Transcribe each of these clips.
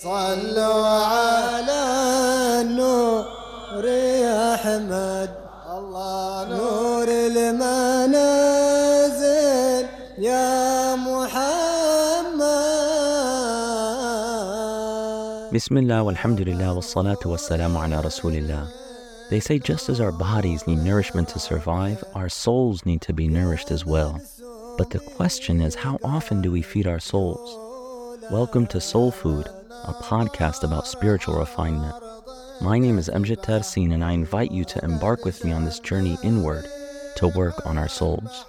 صلوا على النور يا أحمد الله نور المنازل يا محمد Bismillah, walhamdulillah, wassalatu wassalamu ala rasulillah. They say just as our bodies need nourishment to survive, our souls need to be nourished as well. But the question is, how often do we feed our souls? Welcome to Soul Food, a podcast about spiritual refinement. My name is Amjad Tarsin, and I invite you to embark with me on this journey inward to work on our souls.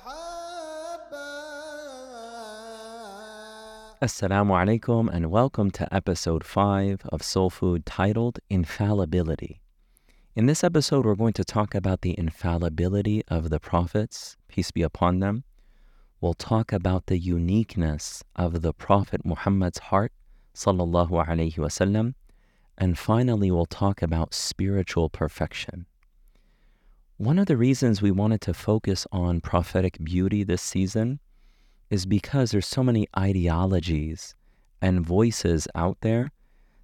Assalamu alaikum, and welcome to episode 5 of Soul Food titled Infallibility. In this episode, we're going to talk about the infallibility of the prophets, peace be upon them. We'll talk about the uniqueness of the Prophet Muhammad's heart, sallallahu alaihi wasallam, and finally, we'll talk about spiritual perfection. One of the reasons we wanted to focus on prophetic beauty this season is because there's so many ideologies and voices out there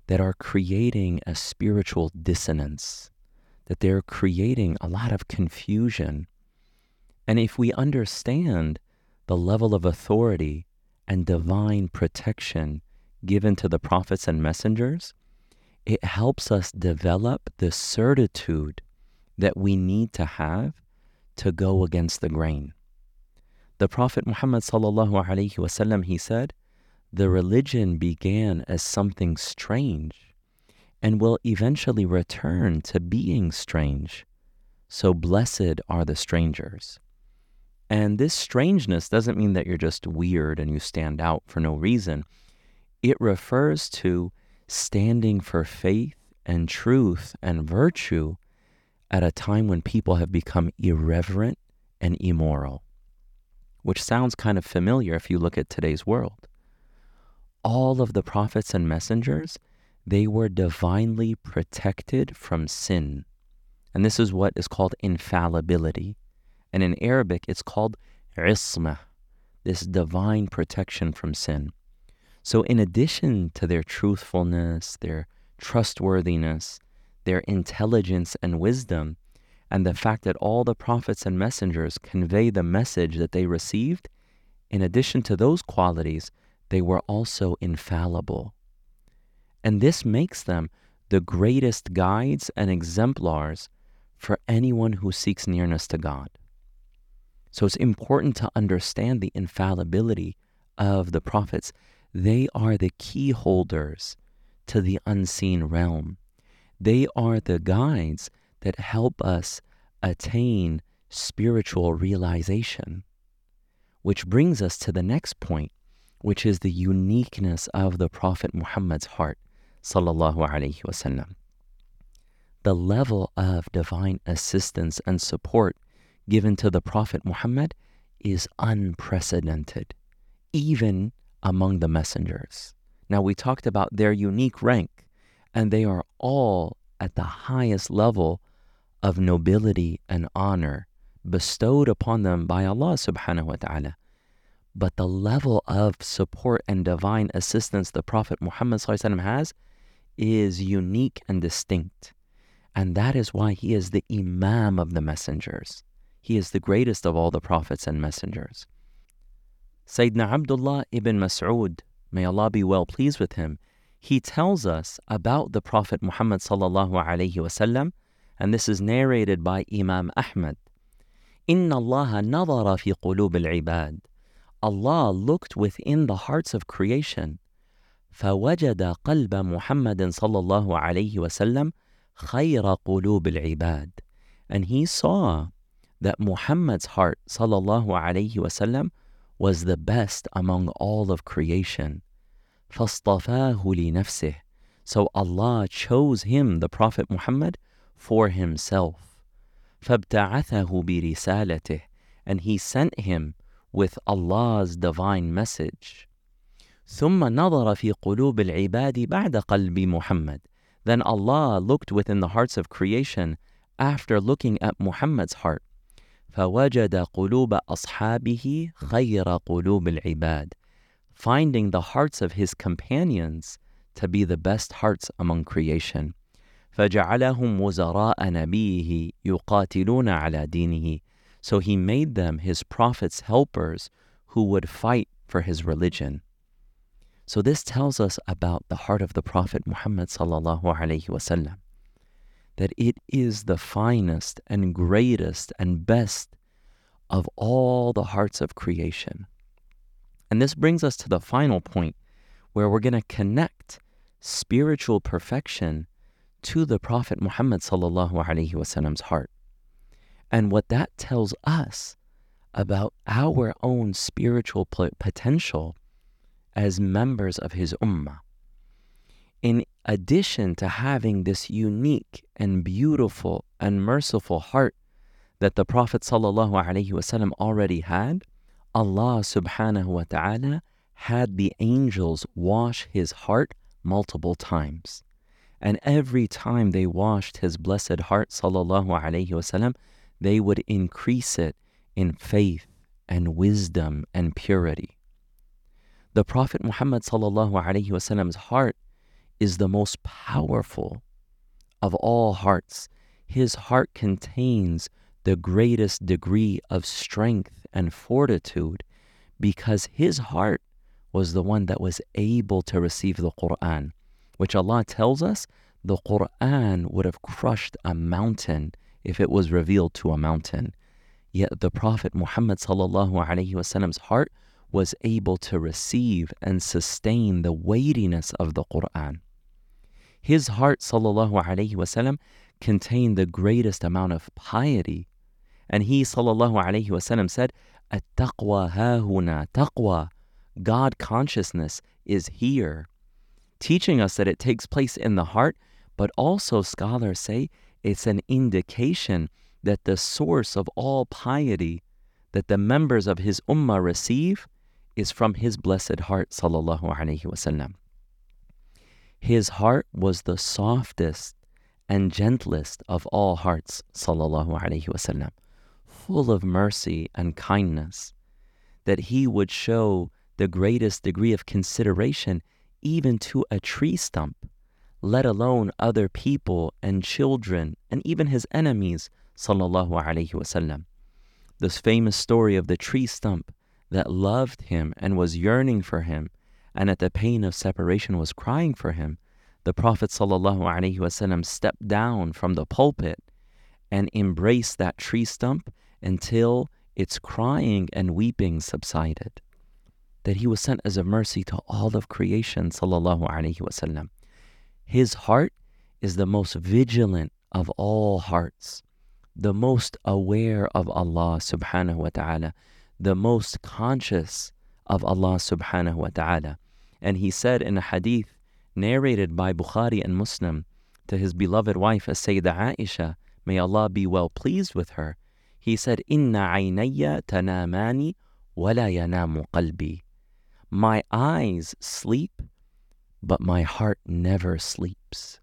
that are creating a spiritual dissonance, that they're creating a lot of confusion. And if we understand the level of authority and divine protection given to the prophets and messengers, it helps us develop the certitude that we need to have to go against the grain. The Prophet Muhammad sallallahu he said, "The religion began as something strange and will eventually return to being strange. So blessed are the strangers." And this strangeness doesn't mean that you're just weird and you stand out for no reason. It refers to standing for faith and truth and virtue at a time when people have become irreverent and immoral which sounds kind of familiar if you look at today's world. All of the prophets and messengers, they were divinely protected from sin. And this is what is called infallibility. And in Arabic, it's called ismah, this divine protection from sin. So, in addition to their truthfulness, their trustworthiness, their intelligence and wisdom, and the fact that all the prophets and messengers convey the message that they received, in addition to those qualities, they were also infallible. And this makes them the greatest guides and exemplars for anyone who seeks nearness to God. So it's important to understand the infallibility of the prophets. They are the key holders to the unseen realm. They are the guides that help us attain spiritual realization. Which brings us to the next point, which is the uniqueness of the Prophet Muhammad's heart, sallallahu alaihi wasallam. The level of divine assistance and support given to the Prophet Muhammad is unprecedented, even among the messengers. Now, we talked about their unique rank, and they are all at the highest level of nobility and honor bestowed upon them by Allah subhanahu wa ta'ala. But the level of support and divine assistance the Prophet Muhammad has is unique and distinct. And that is why he is the Imam of the messengers. He is the greatest of all the prophets and messengers. Sayyidina Abdullah ibn Mas'ud, may Allah be well pleased with him, he tells us about the Prophet Muhammad sallallahu alayhi wasallam, and this is narrated by Imam Ahmad. إن الله نظر في قلوب العباد. Allah looked within the hearts of creation. فوجد قلب محمد صلى الله عليه وسلم خير قلوب العباد. And he saw that Muhammad's heart صلى الله عليه وسلم was the best among all of creation. فاصطفاه لنفسه. So Allah chose him, the Prophet Muhammad, for himself. فابتعثه برسالته. And he sent him with Allah's divine message. ثم نظر في قلوب العباد بعد قلب محمد. Then Allah looked within the hearts of creation after looking at Muhammad's heart. فوجد قلوب أصحابه خير قلوب العباد. Finding the hearts of his companions to be the best hearts among creation. فجعلهم وزراء نبيه يقاتلون على دينه. So he made them his prophets' helpers who would fight for his religion. So this tells us about the heart of the Prophet Muhammad sallallahu alaihi wasallam that it is the finest and greatest and best of all the hearts of creation. And this brings us to the final point where we're going to connect spiritual perfection to the Prophet Muhammad wasallam's heart. And what that tells us about our own spiritual potential as members of his ummah. In addition to having this unique and beautiful and merciful heart that the Prophet ﷺ already had, Allah subhanahu wa ta'ala had the angels wash his heart multiple times. And every time they washed his blessed heart, wasallam, they would increase it in faith and wisdom and purity. The Prophet Muhammad sallallahu heart is the most powerful of all hearts. His heart contains the greatest degree of strength and fortitude because his heart was the one that was able to receive the Quran, which Allah tells us the Quran would have crushed a mountain if it was revealed to a mountain. Yet the Prophet Muhammad Wasallam's heart was able to receive and sustain the weightiness of the Quran. His heart sallallahu alaihi Wasallam contained the greatest amount of piety. And he sallallahu alaihi Wasallam said, At-taqwa hahuna, taqwa, God consciousness is here, teaching us that it takes place in the heart, but also scholars say it's an indication that the source of all piety that the members of his ummah receive is from his blessed heart sallallahu alaihi wasallam. His heart was the softest and gentlest of all hearts sallallahu wasallam, full of mercy and kindness, that he would show the greatest degree of consideration even to a tree stump, let alone other people and children and even his enemies, sallallahu wasallam. This famous story of the tree stump that loved him and was yearning for him, and at the pain of separation was crying for him, the Prophet wasallam stepped down from the pulpit and embraced that tree stump until its crying and weeping subsided that he was sent as a mercy to all of creation, wasallam. His heart is the most vigilant of all hearts, the most aware of Allah subhanahu wa ta'ala, the most conscious of Allah subhanahu wa ta'ala. And he said in a hadith narrated by Bukhari and Muslim to his beloved wife, as Aisha, may Allah be well pleased with her, he said, Inna aynaya tanamani wala yanamu qalbi. My eyes sleep, but my heart never sleeps.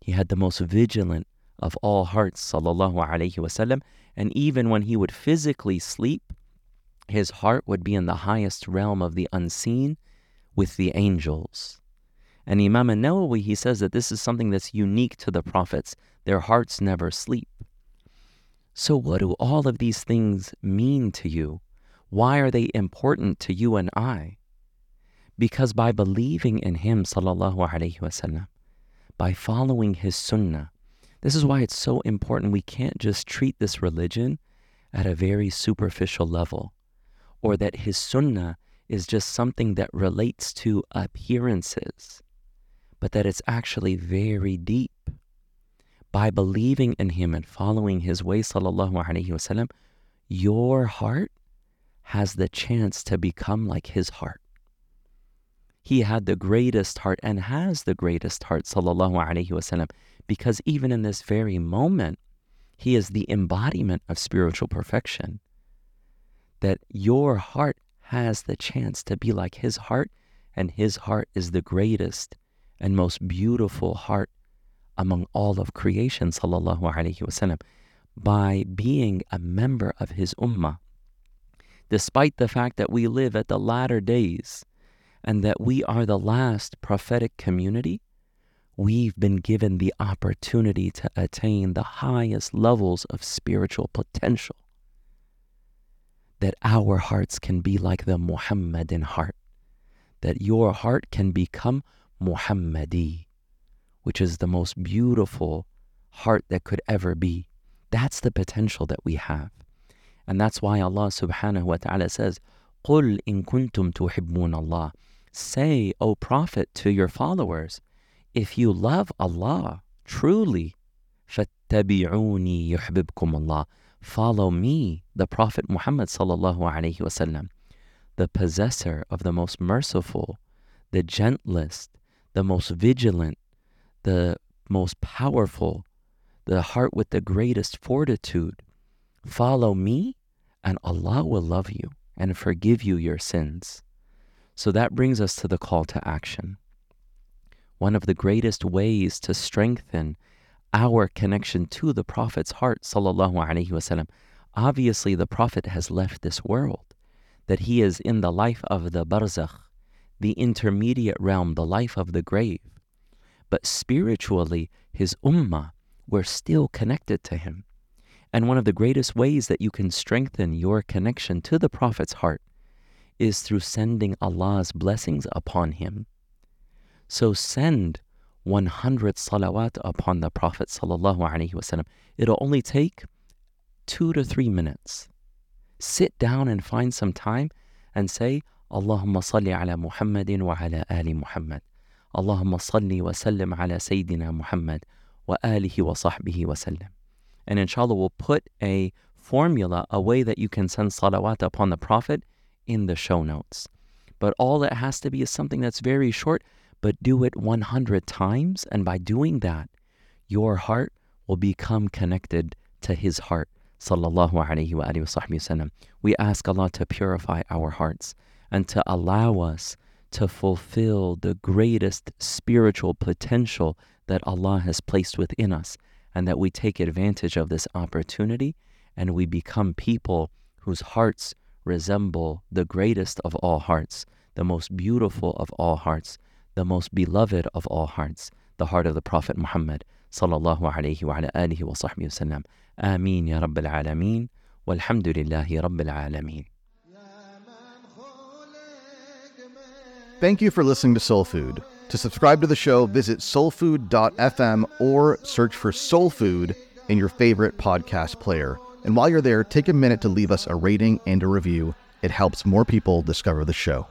He had the most vigilant of all hearts, sallallahu alaihi wasallam, and even when he would physically sleep, his heart would be in the highest realm of the unseen with the angels. And Imam an-Nawawi, he says that this is something that's unique to the prophets. Their hearts never sleep. So what do all of these things mean to you? Why are they important to you and I? Because by believing in Him, sallallahu alaihi wasallam, by following His sunnah, this is why it's so important. We can't just treat this religion at a very superficial level, or that His sunnah is just something that relates to appearances, but that it's actually very deep. By believing in Him and following His way, sallallahu alaihi wasallam, your heart has the chance to become like his heart. He had the greatest heart and has the greatest heart, sallallahu alaihi wasallam, because even in this very moment, he is the embodiment of spiritual perfection. That your heart has the chance to be like his heart, and his heart is the greatest and most beautiful heart among all of creation, sallallahu alaihi wasallam, by being a member of his ummah despite the fact that we live at the latter days and that we are the last prophetic community, we've been given the opportunity to attain the highest levels of spiritual potential That our hearts can be like the Muhammadan heart, that your heart can become Muhammadi, which is the most beautiful heart that could ever be. That's the potential that we have. And that's why Allah subhanahu wa ta'ala says, قُلْ إِن كُنْتُمْ تُحِبُّونَ اللَّهِ Say, O Prophet, to your followers, if you love Allah truly, فَاتَّبِعُونِي يُحْبِبْكُمُ اللَّهِ Follow me, the Prophet Muhammad sallallahu alayhi wasallam, the possessor of the most merciful, the gentlest, the most vigilant, the most powerful, the heart with the greatest fortitude. Follow me, and Allah will love you and forgive you your sins. So that brings us to the call to action. One of the greatest ways to strengthen our connection to the Prophet's heart, sallallahu alaihi wasallam. Obviously, the Prophet has left this world, that he is in the life of the barzakh, the intermediate realm, the life of the grave. But spiritually, his ummah were still connected to him. And one of the greatest ways that you can strengthen your connection to the Prophet's heart is through sending Allah's blessings upon him. So send 100 salawat upon the Prophet sallallahu. It'll only take two to three minutes. Sit down and find some time and say, Allahumma salli ala Muhammadin wa ala ali Muhammad. Allahumma salli wa sallim ala Sayyidina Muhammad wa alihi wa sahbihi wa sallam. And inshallah, we'll put a formula, a way that you can send salawat upon the Prophet in the show notes. But all it has to be is something that's very short, but do it 100 times. And by doing that, your heart will become connected to His heart. Sallallahu alayhi wa sallam. We ask Allah to purify our hearts and to allow us to fulfill the greatest spiritual potential that Allah has placed within us and that we take advantage of this opportunity and we become people whose hearts resemble the greatest of all hearts, the most beautiful of all hearts, the most beloved of all hearts, the heart of the Prophet Muhammad sallallahu alayhi wa alihi wa sahbihi wasallam. Ameen ya Rabbil Alameen. Walhamdulillahi Rabbil Alameen. Thank you for listening to Soul Food. To subscribe to the show, visit soulfood.fm or search for Soul Food in your favorite podcast player. And while you're there, take a minute to leave us a rating and a review. It helps more people discover the show.